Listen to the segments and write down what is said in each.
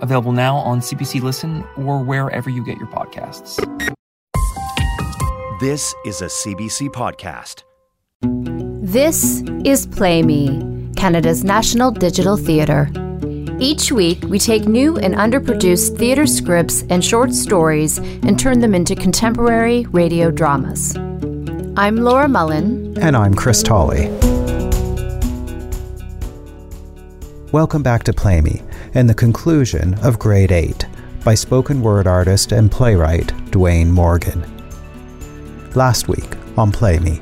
available now on CBC Listen or wherever you get your podcasts. This is a CBC podcast. This is Play Me, Canada's national digital theatre. Each week, we take new and underproduced theatre scripts and short stories and turn them into contemporary radio dramas. I'm Laura Mullin. And I'm Chris Tolley. Welcome back to Play Me and the conclusion of Grade 8 by spoken word artist and playwright Dwayne Morgan. Last week on Play Me.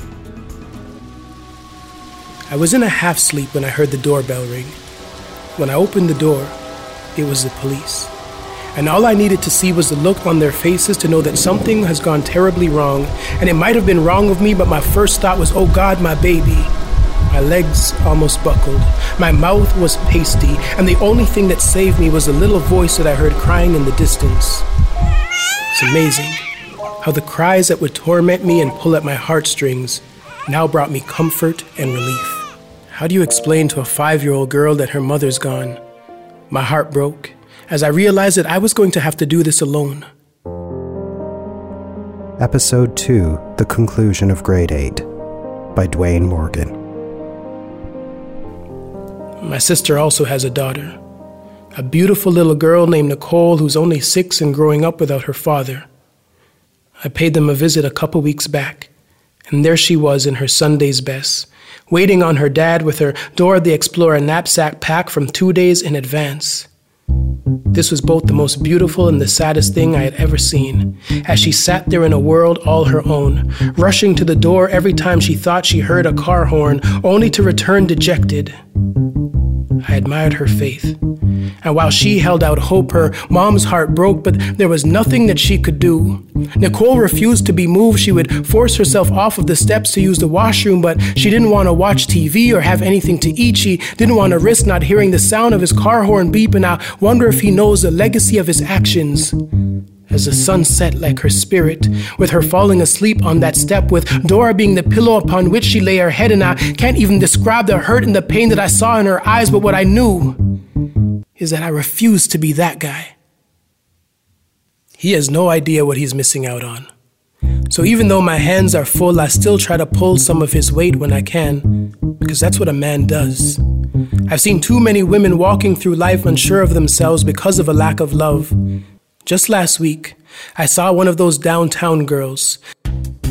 I was in a half sleep when I heard the doorbell ring. When I opened the door, it was the police. And all I needed to see was the look on their faces to know that something has gone terribly wrong. And it might have been wrong of me, but my first thought was, oh God, my baby. My legs almost buckled. My mouth was pasty. And the only thing that saved me was the little voice that I heard crying in the distance. It's amazing how the cries that would torment me and pull at my heartstrings now brought me comfort and relief. How do you explain to a five year old girl that her mother's gone? My heart broke as I realized that I was going to have to do this alone. Episode 2 The Conclusion of Grade 8 by Dwayne Morgan. My sister also has a daughter, a beautiful little girl named Nicole who's only six and growing up without her father. I paid them a visit a couple weeks back, and there she was in her Sunday's best waiting on her dad with her Dora the Explorer knapsack packed from two days in advance. This was both the most beautiful and the saddest thing I had ever seen, as she sat there in a world all her own, rushing to the door every time she thought she heard a car horn, only to return dejected. I admired her faith. And while she held out hope, her mom's heart broke, but there was nothing that she could do. Nicole refused to be moved. She would force herself off of the steps to use the washroom, but she didn't want to watch TV or have anything to eat. She didn't want to risk not hearing the sound of his car horn beep, and I wonder if he knows the legacy of his actions as the sun set like her spirit, with her falling asleep on that step, with Dora being the pillow upon which she lay her head, and I can't even describe the hurt and the pain that I saw in her eyes, but what I knew is that I refuse to be that guy. He has no idea what he's missing out on. So even though my hands are full, I still try to pull some of his weight when I can, because that's what a man does. I've seen too many women walking through life unsure of themselves because of a lack of love. Just last week, I saw one of those downtown girls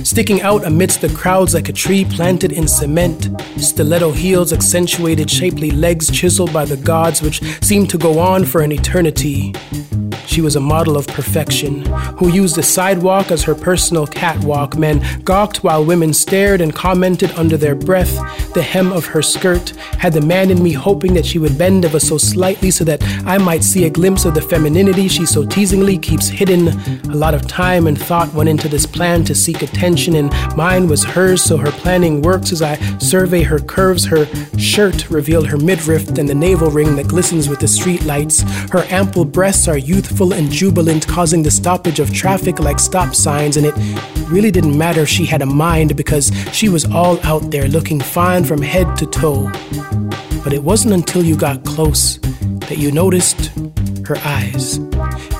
sticking out amidst the crowds like a tree planted in cement, stiletto heels, accentuated shapely legs chiseled by the gods which seemed to go on for an eternity. She was a model of perfection, who used the sidewalk as her personal catwalk. Men gawked while women stared and commented under their breath. The hem of her skirt had the man in me hoping that she would bend ever so slightly so that I might see a glimpse of the femininity she so teasingly keeps hidden. A lot of time and thought went into this plan to seek attention, and mine was hers, so her planning works as I survey her curves. Her shirt revealed her midriff and the navel ring that glistens with the street lights. Her ample breasts are youthful and jubilant, causing the stoppage of traffic like stop signs, and it really didn't matter if she had a mind because she was all out there looking fine from head to toe. But it wasn't until you got close that you noticed her eyes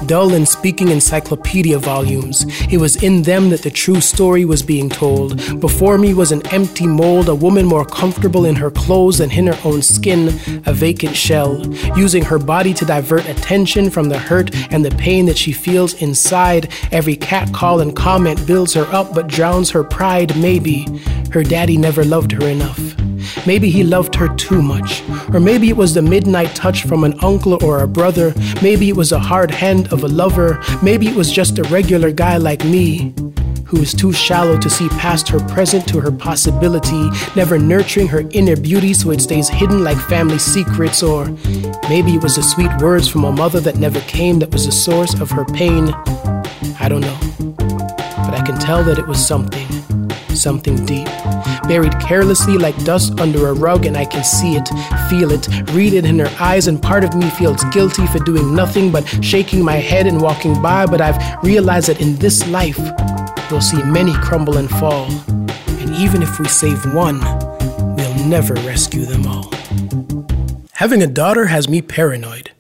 dull and speaking encyclopedia volumes. It was in them that the true story was being told. Before me was an empty mold, a woman more comfortable in her clothes than in her own skin, a vacant shell, using her body to divert attention from the hurt and the pain that she feels inside. Every catcall and comment builds her up but drowns her pride, maybe. Her daddy never loved her enough. Maybe he loved her too much. Or maybe it was the midnight touch from an uncle or a brother. Maybe it was a hard hand of a lover. Maybe it was just a regular guy like me who is too shallow to see past her present to her possibility, never nurturing her inner beauty so it stays hidden like family secrets. Or maybe it was the sweet words from a mother that never came that was the source of her pain. I don't know. But I can tell that it was something, something deep, buried carelessly like dust under a rug, and I can see it, feel it, read it in her eyes, and part of me feels guilty for doing nothing but shaking my head and walking by. But I've realized that in this life, we'll see many crumble and fall, and even if we save one, we'll never rescue them all. Having a daughter has me paranoid,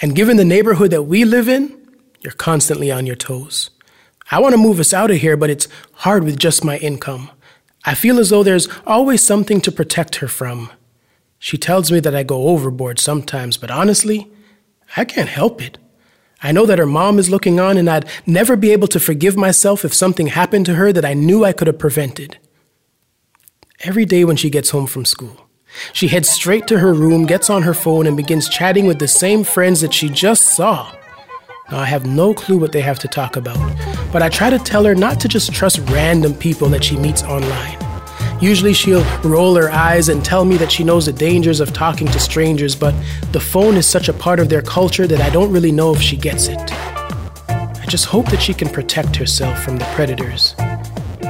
and given the neighborhood that we live in, you're constantly on your toes. I want to move us out of here, but it's hard with just my income. I feel as though there's always something to protect her from. She tells me that I go overboard sometimes, but honestly, I can't help it. I know that her mom is looking on, and I'd never be able to forgive myself if something happened to her that I knew I could have prevented. Every day when she gets home from school, she heads straight to her room, gets on her phone, and begins chatting with the same friends that she just saw. Now, I have no clue what they have to talk about, but I try to tell her not to just trust random people that she meets online. Usually she'll roll her eyes and tell me that she knows the dangers of talking to strangers, but the phone is such a part of their culture that I don't really know if she gets it. I just hope that she can protect herself from the predators.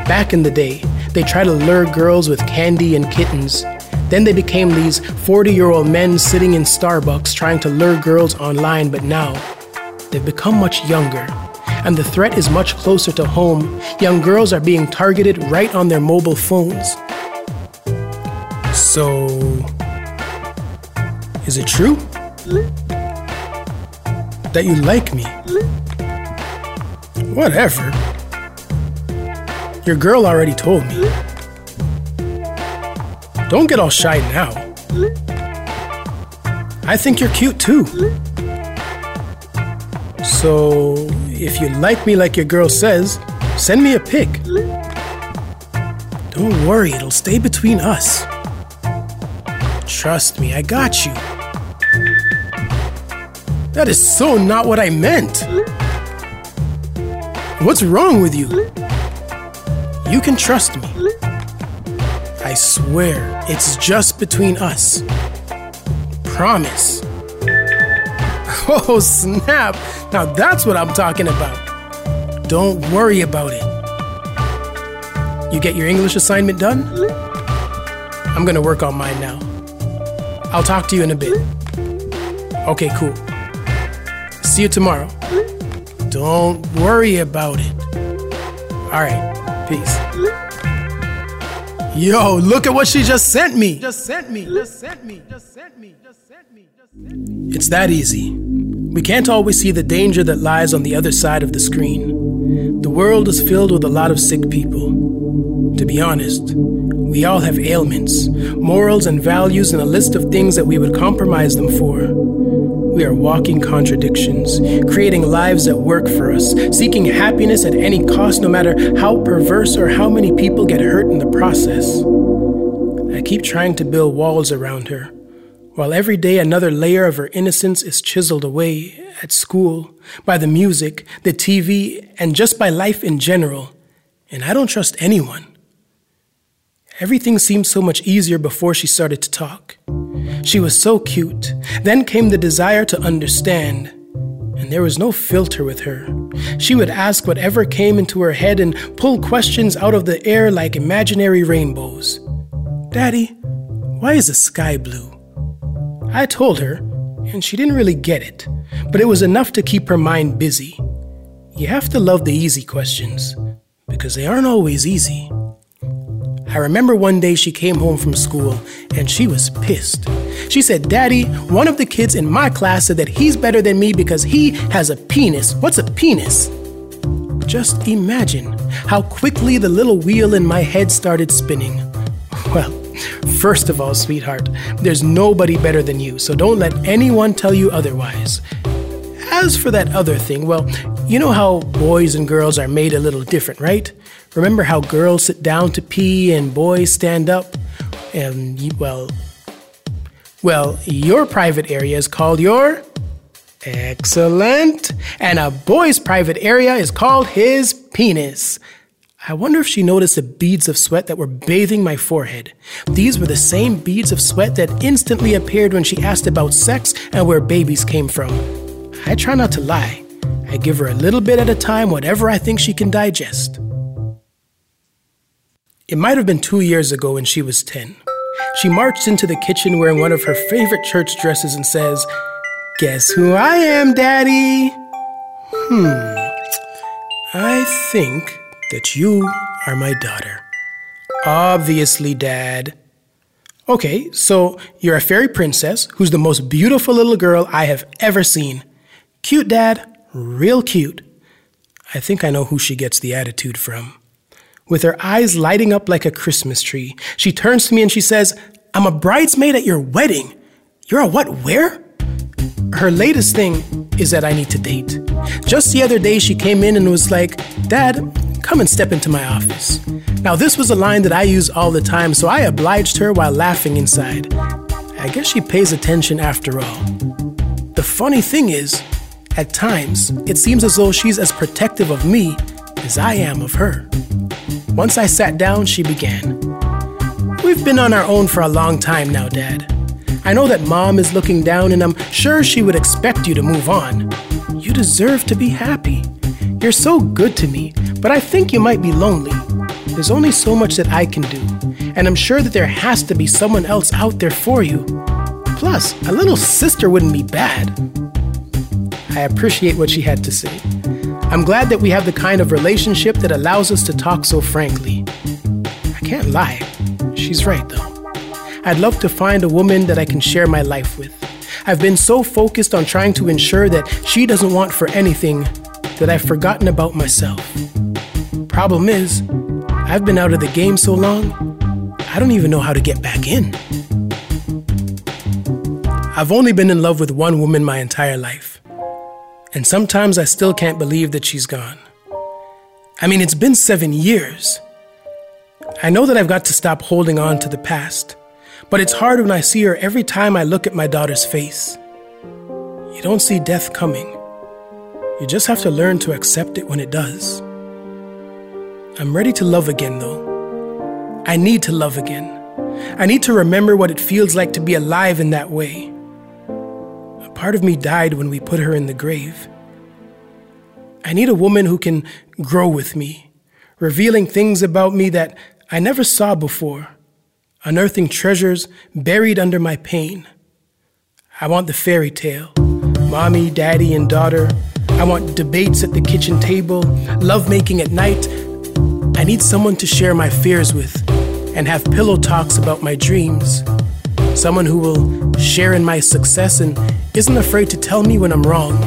Back in the day, they tried to lure girls with candy and kittens. Then they became these 40 year old men sitting in Starbucks trying to lure girls online, but now they've become much younger, and the threat is much closer to home. Young girls are being targeted right on their mobile phones. So, is it true? That you like me? Whatever. Your girl already told me. Don't get all shy now. I think you're cute too. So, if you like me like your girl says, send me a pic. Don't worry, it'll stay between us. Trust me, I got you. That is so not what I meant. What's wrong with you? You can trust me. I swear, it's just between us. Promise. Oh, snap! Now that's what I'm talking about. Don't worry about it. You get your English assignment done? I'm gonna work on mine now. I'll talk to you in a bit. Okay, cool. See you tomorrow. Don't worry about it. Alright, peace. Yo, look at what she just sent me. Just sent me. Just sent me. Just sent me. Just sent me. Just sent me. It's that easy. We can't always see the danger that lies on the other side of the screen. The world is filled with a lot of sick people. To be honest, we all have ailments, morals, and values, and a list of things that we would compromise them for. We are walking contradictions, creating lives that work for us, seeking happiness at any cost, no matter how perverse or how many people get hurt in the process. I keep trying to build walls around her while every day another layer of her innocence is chiseled away at school, by the music, the TV, and just by life in general. And I don't trust anyone. Everything seemed so much easier before she started to talk. She was so cute. Then came the desire to understand. And there was no filter with her. She would ask whatever came into her head and pull questions out of the air like imaginary rainbows. Daddy, why is the sky blue? I told her, and she didn't really get it, but it was enough to keep her mind busy. You have to love the easy questions, because they aren't always easy. I remember one day she came home from school and she was pissed. She said, Daddy, one of the kids in my class said that he's better than me because he has a penis. What's a penis? Just imagine how quickly the little wheel in my head started spinning. Well, First of all, sweetheart, there's nobody better than you, so don't let anyone tell you otherwise. As for that other thing, well, you know how boys and girls are made a little different, right? Remember how girls sit down to pee and boys stand up? And, well, well, your private area is called your Excellent. And a boy's private area is called his penis. I wonder if she noticed the beads of sweat that were bathing my forehead. These were the same beads of sweat that instantly appeared when she asked about sex and where babies came from. I try not to lie. I give her a little bit at a time, whatever I think she can digest. It might have been two years ago when she was 10. She marched into the kitchen wearing one of her favorite church dresses and says, Guess who I am, Daddy? Hmm. I think that you are my daughter. Obviously, Dad. Okay, so you're a fairy princess who's the most beautiful little girl I have ever seen. Cute, Dad. Real cute. I think I know who she gets the attitude from. With her eyes lighting up like a Christmas tree, she turns to me and she says, I'm a bridesmaid at your wedding. You're a what, where? Her latest thing is that I need to date. Just the other day, she came in and was like, Dad, come and step into my office. Now, this was a line that I use all the time, so I obliged her while laughing inside. I guess she pays attention after all. The funny thing is, at times, it seems as though she's as protective of me as I am of her. Once I sat down, she began. We've been on our own for a long time now, Dad. I know that Mom is looking down, and I'm sure she would expect you to move on. You deserve to be happy. You're so good to me, but I think you might be lonely. There's only so much that I can do, and I'm sure that there has to be someone else out there for you. Plus, a little sister wouldn't be bad. I appreciate what she had to say. I'm glad that we have the kind of relationship that allows us to talk so frankly. I can't lie. She's right, though. I'd love to find a woman that I can share my life with. I've been so focused on trying to ensure that she doesn't want for anything that I've forgotten about myself. Problem is, I've been out of the game so long, I don't even know how to get back in. I've only been in love with one woman my entire life. And sometimes I still can't believe that she's gone. I mean, it's been seven years. I know that I've got to stop holding on to the past, but it's hard when I see her every time I look at my daughter's face. You don't see death coming. You just have to learn to accept it when it does. I'm ready to love again, though. I need to love again. I need to remember what it feels like to be alive in that way. Part of me died when we put her in the grave. I need a woman who can grow with me, revealing things about me that I never saw before, unearthing treasures buried under my pain. I want the fairy tale mommy, daddy, and daughter. I want debates at the kitchen table, lovemaking at night. I need someone to share my fears with and have pillow talks about my dreams. Someone who will share in my success and isn't afraid to tell me when I'm wrong.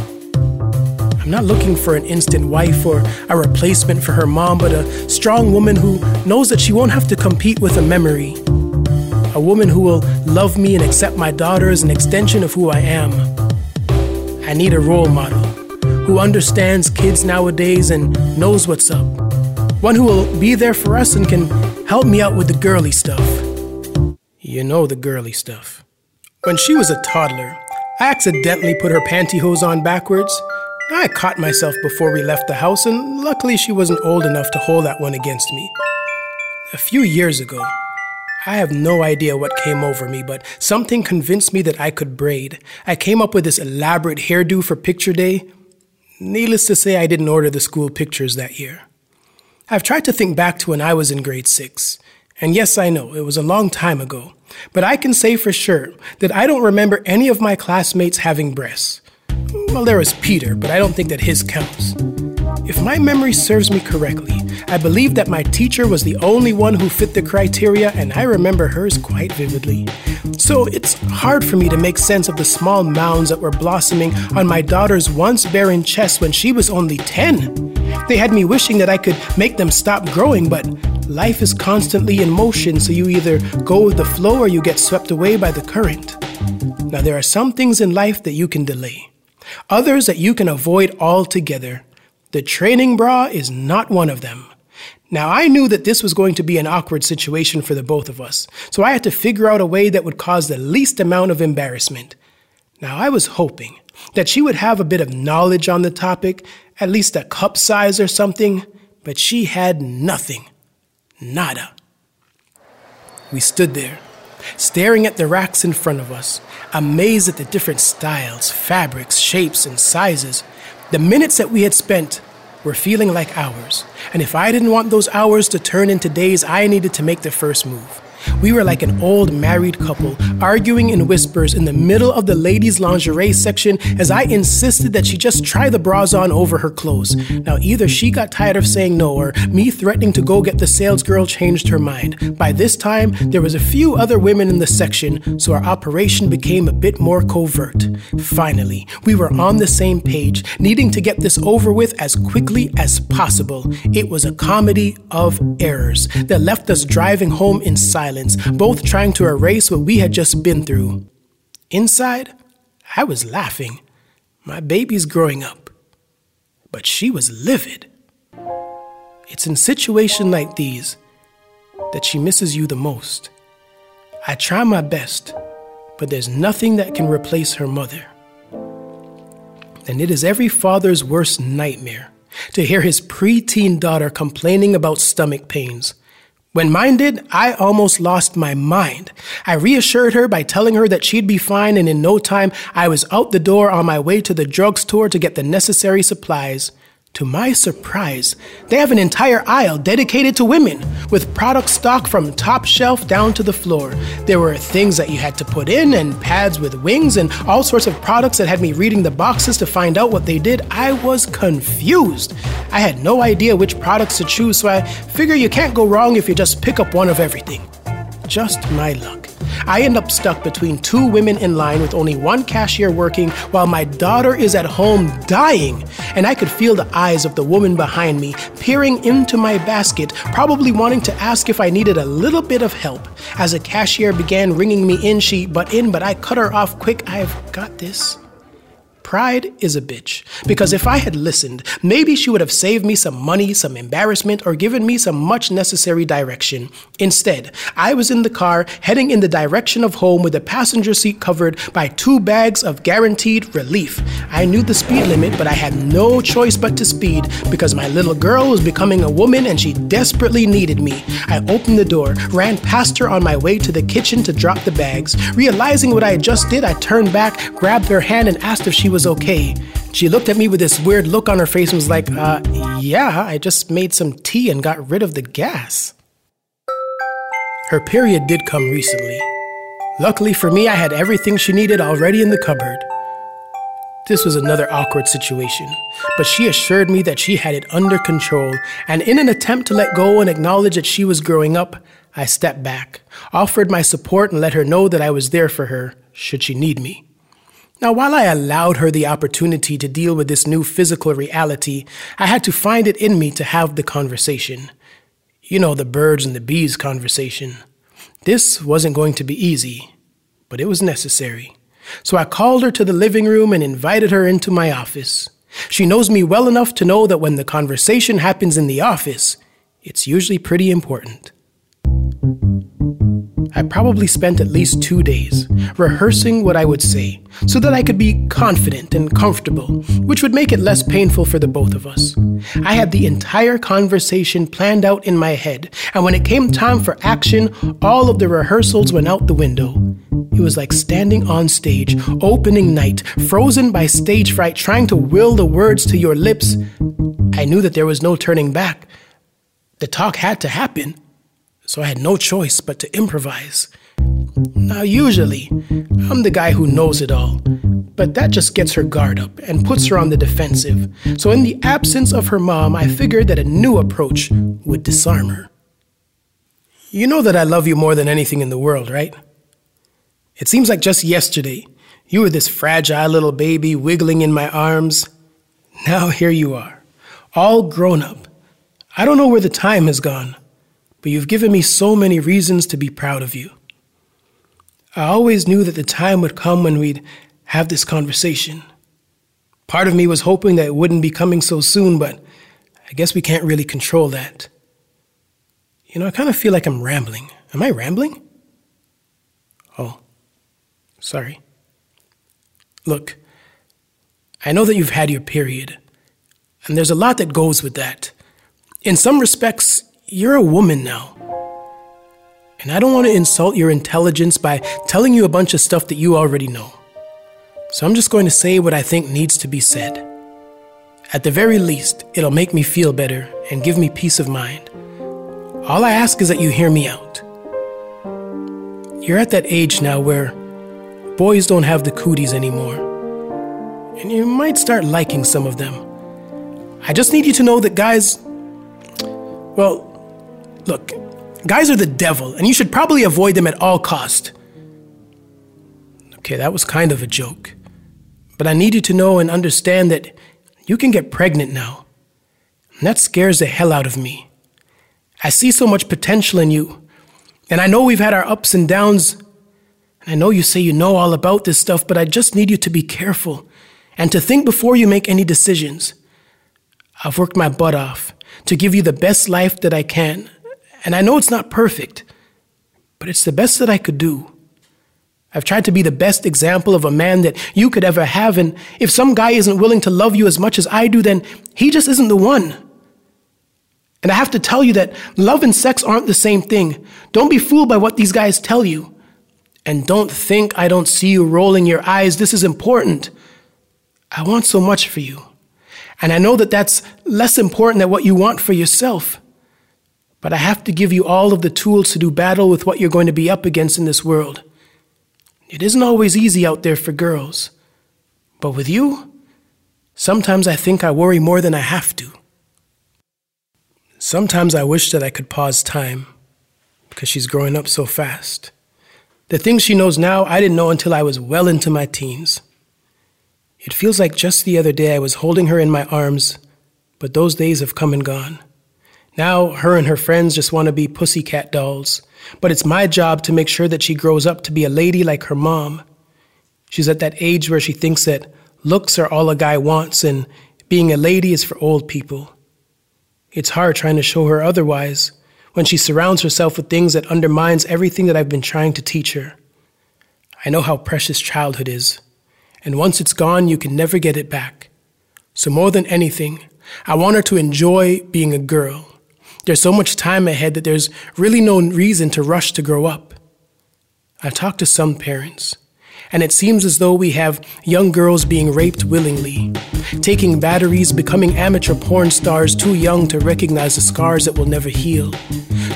I'm not looking for an instant wife or a replacement for her mom, but a strong woman who knows that she won't have to compete with a memory. A woman who will love me and accept my daughter as an extension of who I am. I need a role model who understands kids nowadays and knows what's up. One who will be there for us and can help me out with the girly stuff. You know the girly stuff. When she was a toddler, I accidentally put her pantyhose on backwards. I caught myself before we left the house, and luckily she wasn't old enough to hold that one against me. A few years ago, I have no idea what came over me, but something convinced me that I could braid. I came up with this elaborate hairdo for picture day. Needless to say, I didn't order the school pictures that year. I've tried to think back to when I was in grade six. And yes, I know, it was a long time ago. But I can say for sure that I don't remember any of my classmates having breasts. Well, there was Peter, but I don't think that his counts. If my memory serves me correctly, I believe that my teacher was the only one who fit the criteria, and I remember hers quite vividly. So it's hard for me to make sense of the small mounds that were blossoming on my daughter's once barren chest when she was only 10. They had me wishing that I could make them stop growing, but life is constantly in motion, so you either go with the flow or you get swept away by the current. Now, there are some things in life that you can delay, others that you can avoid altogether. The training bra is not one of them. Now, I knew that this was going to be an awkward situation for the both of us, so I had to figure out a way that would cause the least amount of embarrassment. Now, I was hoping that she would have a bit of knowledge on the topic, at least a cup size or something, but she had nothing. Nada. We stood there, staring at the racks in front of us, amazed at the different styles, fabrics, shapes, and sizes. The minutes that we had spent were feeling like hours. And if I didn't want those hours to turn into days, I needed to make the first move. We were like an old married couple, arguing in whispers in the middle of the ladies' lingerie section as I insisted that she just try the bras on over her clothes. Now, either she got tired of saying no, or me threatening to go get the sales girl changed her mind. By this time, there was a few other women in the section, so our operation became a bit more covert. Finally, we were on the same page, needing to get this over with as quickly as possible. It was a comedy of errors that left us driving home in silence silence, both trying to erase what we had just been through. Inside, I was laughing. My baby's growing up. But she was livid. It's in situations like these that she misses you the most. I try my best, but there's nothing that can replace her mother. And it is every father's worst nightmare to hear his preteen daughter complaining about stomach pains when mine did, I almost lost my mind. I reassured her by telling her that she'd be fine, and in no time, I was out the door on my way to the drugstore to get the necessary supplies. To my surprise, they have an entire aisle dedicated to women, with product stock from top shelf down to the floor. There were things that you had to put in, and pads with wings, and all sorts of products that had me reading the boxes to find out what they did. I was confused. I had no idea which products to choose, so I figure you can't go wrong if you just pick up one of everything. Just my luck. I end up stuck between two women in line with only one cashier working while my daughter is at home dying. And I could feel the eyes of the woman behind me peering into my basket, probably wanting to ask if I needed a little bit of help. As a cashier began ringing me in, she but in, but I cut her off quick. I've got this. Pride is a bitch. Because if I had listened, maybe she would have saved me some money, some embarrassment, or given me some much necessary direction. Instead, I was in the car heading in the direction of home with the passenger seat covered by two bags of guaranteed relief. I knew the speed limit, but I had no choice but to speed because my little girl was becoming a woman and she desperately needed me. I opened the door, ran past her on my way to the kitchen to drop the bags. Realizing what I just did, I turned back, grabbed her hand, and asked if she was okay. She looked at me with this weird look on her face and was like, uh, yeah, I just made some tea and got rid of the gas. Her period did come recently. Luckily for me, I had everything she needed already in the cupboard. This was another awkward situation, but she assured me that she had it under control, and in an attempt to let go and acknowledge that she was growing up, I stepped back, offered my support, and let her know that I was there for her should she need me. Now, while I allowed her the opportunity to deal with this new physical reality, I had to find it in me to have the conversation. You know, the birds and the bees conversation. This wasn't going to be easy, but it was necessary. So I called her to the living room and invited her into my office. She knows me well enough to know that when the conversation happens in the office, it's usually pretty important. I probably spent at least two days rehearsing what I would say so that I could be confident and comfortable, which would make it less painful for the both of us. I had the entire conversation planned out in my head, and when it came time for action, all of the rehearsals went out the window. It was like standing on stage, opening night, frozen by stage fright, trying to will the words to your lips. I knew that there was no turning back. The talk had to happen so I had no choice but to improvise. Now, usually, I'm the guy who knows it all, but that just gets her guard up and puts her on the defensive. So, in the absence of her mom, I figured that a new approach would disarm her. You know that I love you more than anything in the world, right? It seems like just yesterday, you were this fragile little baby wiggling in my arms. Now here you are, all grown up. I don't know where the time has gone but you've given me so many reasons to be proud of you. I always knew that the time would come when we'd have this conversation. Part of me was hoping that it wouldn't be coming so soon, but I guess we can't really control that. You know, I kind of feel like I'm rambling. Am I rambling? Oh, sorry. Look, I know that you've had your period, and there's a lot that goes with that. In some respects, you're a woman now. And I don't want to insult your intelligence by telling you a bunch of stuff that you already know. So I'm just going to say what I think needs to be said. At the very least, it'll make me feel better and give me peace of mind. All I ask is that you hear me out. You're at that age now where boys don't have the cooties anymore, and you might start liking some of them. I just need you to know that guys, well, look, guys are the devil, and you should probably avoid them at all cost. Okay, that was kind of a joke. But I need you to know and understand that you can get pregnant now. And that scares the hell out of me. I see so much potential in you. And I know we've had our ups and downs. And I know you say you know all about this stuff, but I just need you to be careful and to think before you make any decisions. I've worked my butt off to give you the best life that I can. And I know it's not perfect, but it's the best that I could do. I've tried to be the best example of a man that you could ever have. And if some guy isn't willing to love you as much as I do, then he just isn't the one. And I have to tell you that love and sex aren't the same thing. Don't be fooled by what these guys tell you. And don't think I don't see you rolling your eyes. This is important. I want so much for you. And I know that that's less important than what you want for yourself. But I have to give you all of the tools to do battle with what you're going to be up against in this world. It isn't always easy out there for girls. But with you, sometimes I think I worry more than I have to. Sometimes I wish that I could pause time because she's growing up so fast. The things she knows now, I didn't know until I was well into my teens. It feels like just the other day I was holding her in my arms, but those days have come and gone. Now, her and her friends just want to be pussycat dolls but it's my job to make sure that she grows up to be a lady like her mom. She's at that age where she thinks that looks are all a guy wants and being a lady is for old people. It's hard trying to show her otherwise when she surrounds herself with things that undermines everything that I've been trying to teach her. I know how precious childhood is, and once it's gone, you can never get it back. So more than anything, I want her to enjoy being a girl there's so much time ahead that there's really no reason to rush to grow up. I've talked to some parents, and it seems as though we have young girls being raped willingly, taking batteries, becoming amateur porn stars too young to recognize the scars that will never heal,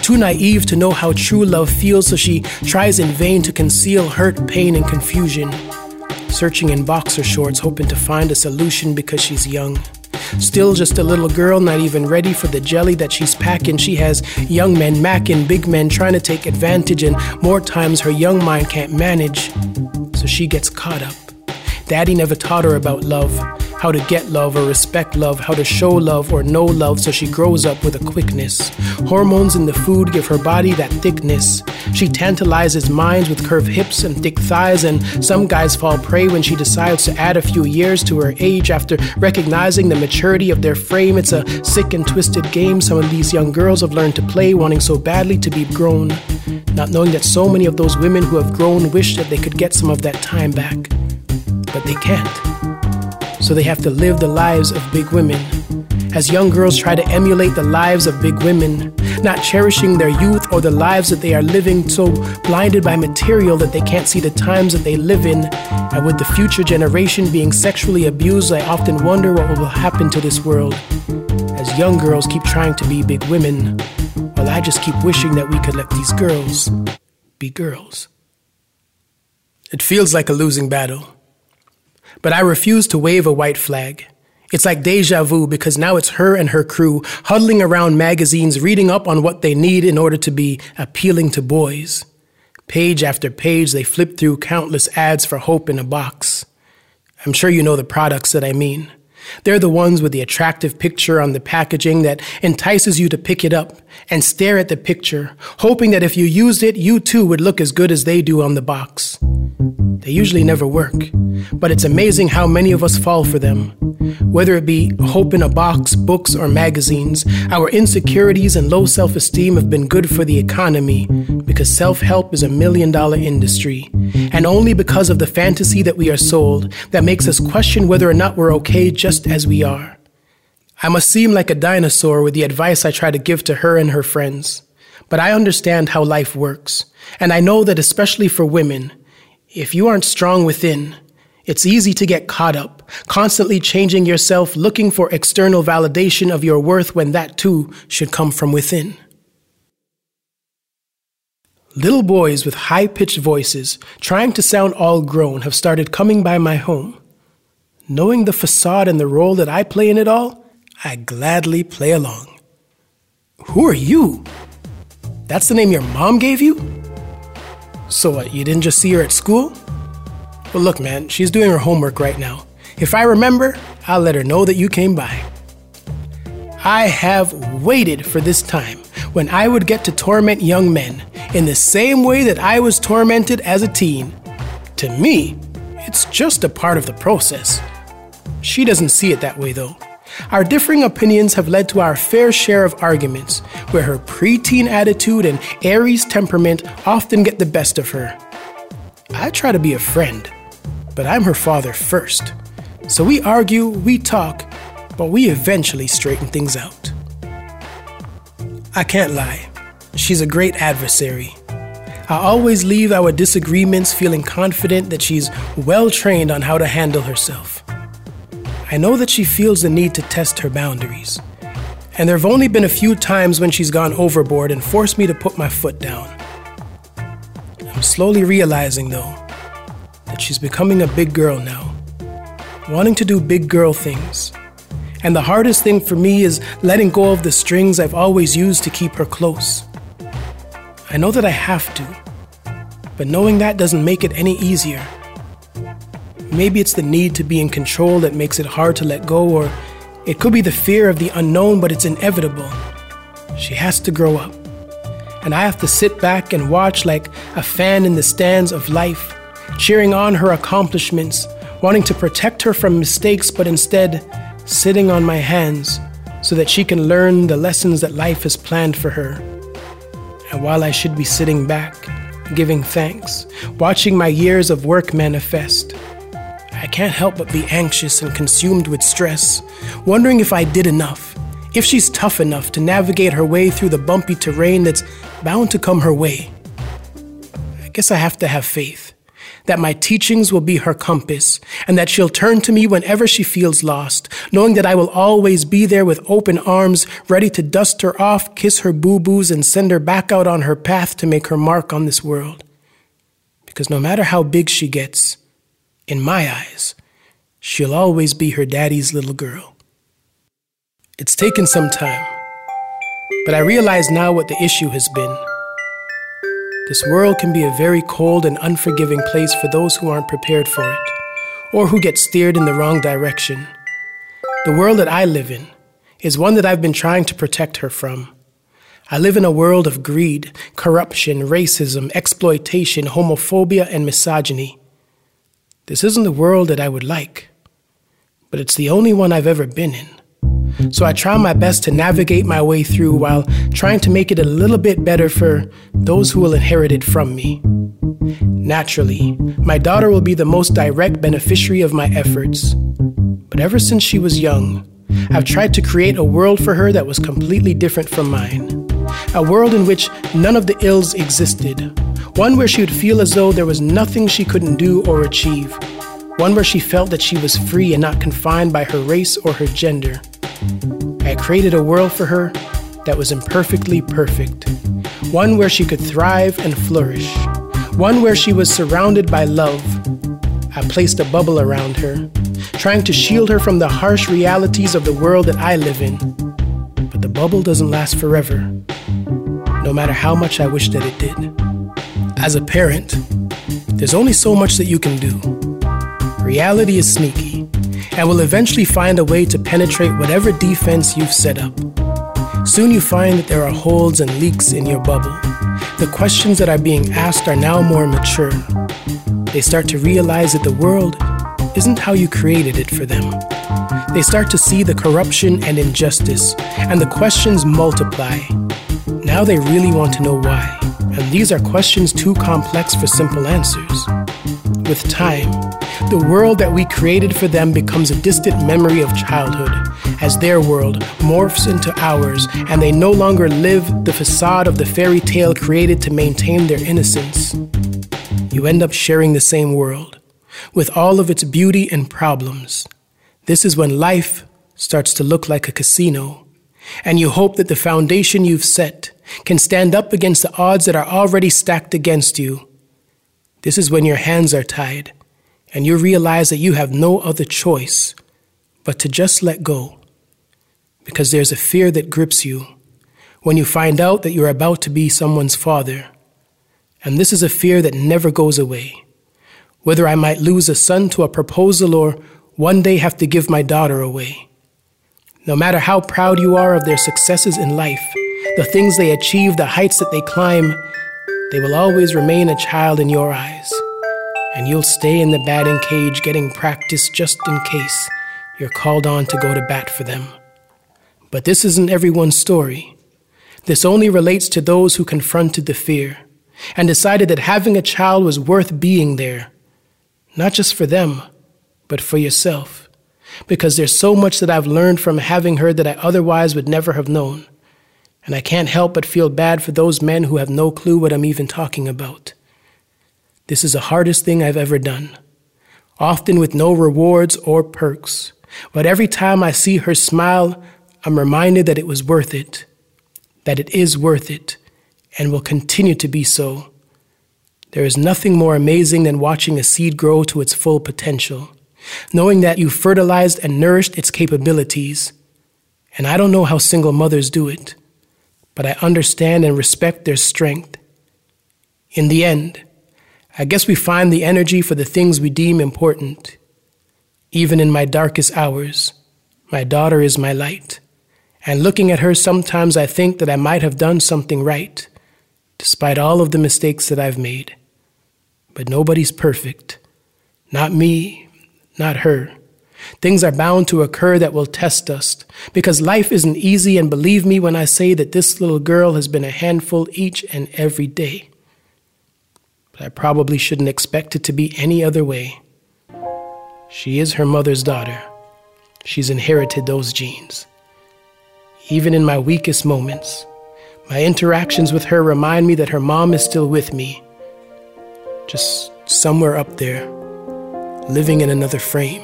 too naive to know how true love feels, so she tries in vain to conceal hurt, pain, and confusion, searching in boxer shorts, hoping to find a solution because she's young. Still just a little girl, not even ready for the jelly that she's packing. She has young men macking, big men trying to take advantage, and more times her young mind can't manage. So she gets caught up. Daddy never taught her about love how to get love or respect love, how to show love or know love so she grows up with a quickness. Hormones in the food give her body that thickness. She tantalizes minds with curved hips and thick thighs, and some guys fall prey when she decides to add a few years to her age after recognizing the maturity of their frame. It's a sick and twisted game some of these young girls have learned to play, wanting so badly to be grown, not knowing that so many of those women who have grown wish that they could get some of that time back. But they can't so they have to live the lives of big women. As young girls try to emulate the lives of big women, not cherishing their youth or the lives that they are living, so blinded by material that they can't see the times that they live in. And with the future generation being sexually abused, I often wonder what will happen to this world. As young girls keep trying to be big women, while I just keep wishing that we could let these girls be girls. It feels like a losing battle. But I refuse to wave a white flag. It's like deja vu because now it's her and her crew huddling around magazines, reading up on what they need in order to be appealing to boys. Page after page, they flip through countless ads for hope in a box. I'm sure you know the products that I mean. They're the ones with the attractive picture on the packaging that entices you to pick it up and stare at the picture, hoping that if you used it, you too would look as good as they do on the box. They usually never work, but it's amazing how many of us fall for them. Whether it be hope in a box, books, or magazines, our insecurities and low self esteem have been good for the economy because self help is a million dollar industry. And only because of the fantasy that we are sold that makes us question whether or not we're okay just as we are. I must seem like a dinosaur with the advice I try to give to her and her friends. But I understand how life works, and I know that especially for women, if you aren't strong within, It's easy to get caught up, constantly changing yourself, looking for external validation of your worth when that too should come from within. Little boys with high pitched voices, trying to sound all grown, have started coming by my home. Knowing the facade and the role that I play in it all, I gladly play along. Who are you? That's the name your mom gave you? So what, you didn't just see her at school? Well, look, man, she's doing her homework right now. If I remember, I'll let her know that you came by. I have waited for this time when I would get to torment young men in the same way that I was tormented as a teen. To me, it's just a part of the process. She doesn't see it that way, though. Our differing opinions have led to our fair share of arguments, where her preteen attitude and Aries temperament often get the best of her. I try to be a friend, but I'm her father first. So we argue, we talk, but we eventually straighten things out. I can't lie, she's a great adversary. I always leave our disagreements feeling confident that she's well trained on how to handle herself. I know that she feels the need to test her boundaries. And there have only been a few times when she's gone overboard and forced me to put my foot down. I'm slowly realizing, though, that she's becoming a big girl now, wanting to do big girl things. And the hardest thing for me is letting go of the strings I've always used to keep her close. I know that I have to, but knowing that doesn't make it any easier. Maybe it's the need to be in control that makes it hard to let go, or it could be the fear of the unknown, but it's inevitable. She has to grow up. And I have to sit back and watch like a fan in the stands of life cheering on her accomplishments, wanting to protect her from mistakes, but instead sitting on my hands so that she can learn the lessons that life has planned for her. And while I should be sitting back, giving thanks, watching my years of work manifest, I can't help but be anxious and consumed with stress, wondering if I did enough, if she's tough enough to navigate her way through the bumpy terrain that's bound to come her way. I guess I have to have faith that my teachings will be her compass, and that she'll turn to me whenever she feels lost, knowing that I will always be there with open arms, ready to dust her off, kiss her boo boos, and send her back out on her path to make her mark on this world. Because no matter how big she gets, in my eyes, she'll always be her daddy's little girl. It's taken some time, but I realize now what the issue has been. This world can be a very cold and unforgiving place for those who aren't prepared for it, or who get steered in the wrong direction. The world that I live in is one that I've been trying to protect her from. I live in a world of greed, corruption, racism, exploitation, homophobia, and misogyny. This isn't the world that I would like, but it's the only one I've ever been in. So I try my best to navigate my way through while trying to make it a little bit better for those who will inherit it from me. Naturally, my daughter will be the most direct beneficiary of my efforts. But ever since she was young, I've tried to create a world for her that was completely different from mine. A world in which none of the ills existed. One where she would feel as though there was nothing she couldn't do or achieve. One where she felt that she was free and not confined by her race or her gender. I created a world for her that was imperfectly perfect, one where she could thrive and flourish, one where she was surrounded by love. I placed a bubble around her, trying to shield her from the harsh realities of the world that I live in. But the bubble doesn't last forever, no matter how much I wish that it did. As a parent, there's only so much that you can do. Reality is sneaky and will eventually find a way to penetrate whatever defense you've set up. Soon you find that there are holes and leaks in your bubble. The questions that are being asked are now more mature. They start to realize that the world isn't how you created it for them. They start to see the corruption and injustice, and the questions multiply. Now they really want to know why, and these are questions too complex for simple answers. With time, the world that we created for them becomes a distant memory of childhood as their world morphs into ours and they no longer live the facade of the fairy tale created to maintain their innocence. You end up sharing the same world, with all of its beauty and problems. This is when life starts to look like a casino, and you hope that the foundation you've set can stand up against the odds that are already stacked against you. This is when your hands are tied, and you realize that you have no other choice but to just let go, because there's a fear that grips you when you find out that you're about to be someone's father. And this is a fear that never goes away. Whether I might lose a son to a proposal or one day have to give my daughter away. No matter how proud you are of their successes in life, the things they achieve, the heights that they climb, they will always remain a child in your eyes. And you'll stay in the batting cage getting practice just in case you're called on to go to bat for them. But this isn't everyone's story. This only relates to those who confronted the fear and decided that having a child was worth being there, not just for them, but for yourself. Because there's so much that I've learned from having her that I otherwise would never have known. And I can't help but feel bad for those men who have no clue what I'm even talking about. This is the hardest thing I've ever done, often with no rewards or perks. But every time I see her smile, I'm reminded that it was worth it that it is worth it and will continue to be so. There is nothing more amazing than watching a seed grow to its full potential, knowing that you fertilized and nourished its capabilities. And I don't know how single mothers do it, but I understand and respect their strength. In the end, I guess we find the energy for the things we deem important. Even in my darkest hours, my daughter is my light. And looking at her, sometimes I think that I might have done something right, despite all of the mistakes that I've made. But nobody's perfect. Not me, not her. Things are bound to occur that will test us, because life isn't easy, and believe me when I say that this little girl has been a handful each and every day. But I probably shouldn't expect it to be any other way. She is her mother's daughter. She's inherited those genes even in my weakest moments. My interactions with her remind me that her mom is still with me, just somewhere up there, living in another frame.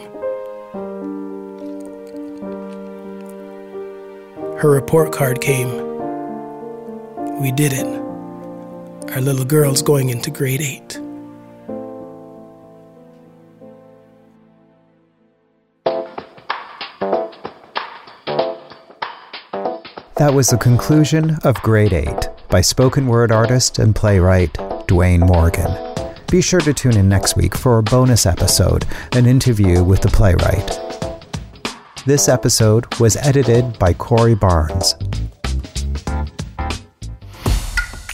Her report card came. We did it. Our little girl's going into grade 8. That was the conclusion of Grade 8 by spoken word artist and playwright Dwayne Morgan. Be sure to tune in next week for a bonus episode, an interview with the playwright. This episode was edited by Corey Barnes.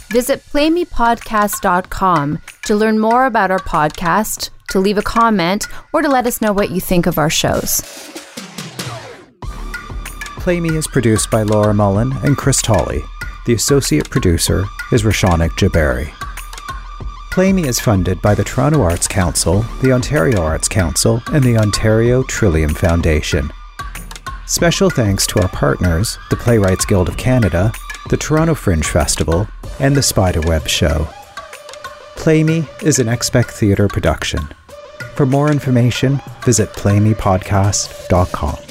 Visit playmepodcast.com to learn more about our podcast, to leave a comment, or to let us know what you think of our shows. Play Me is produced by Laura Mullin and Chris Tolley. The associate producer is Rashanik Jabari. Play Me is funded by the Toronto Arts Council, the Ontario Arts Council, and the Ontario Trillium Foundation. Special thanks to our partners, the Playwrights Guild of Canada, the Toronto Fringe Festival, and the Spiderweb Show. Play Me is an Expect Theatre production. For more information, visit playmepodcast.com.